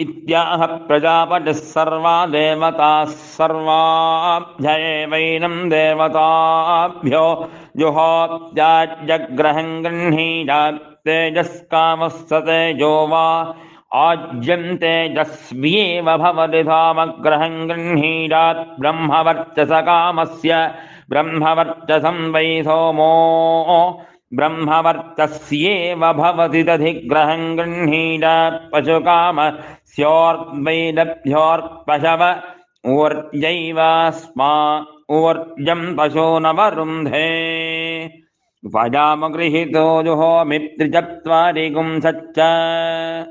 इत्याह प्रजापतिः सर्वा देवताः सर्वाभ्यैवैनं देवताभ्यो जुहोत्याज्यग्रहं गृह्णीया तेजस्कामस्य तेजो वा आज्यं तेजस्व्येव भवति धामग्रहं गृह्णीयात् ब्रह्मवर्चसकामस्य ब्रह्मवर्चसं वै सोमो ब्रह्मवर्चस्येव भवति दधिग्रहं गृह्णीयात् पशुकामस्योर्वैदभ्योर्पशव ऊर्जैवास्मा ऊर्जं पशो नवरुन्धे उपजामगृहीतो जुहोमि त्रिचत्वारिगुंसच्च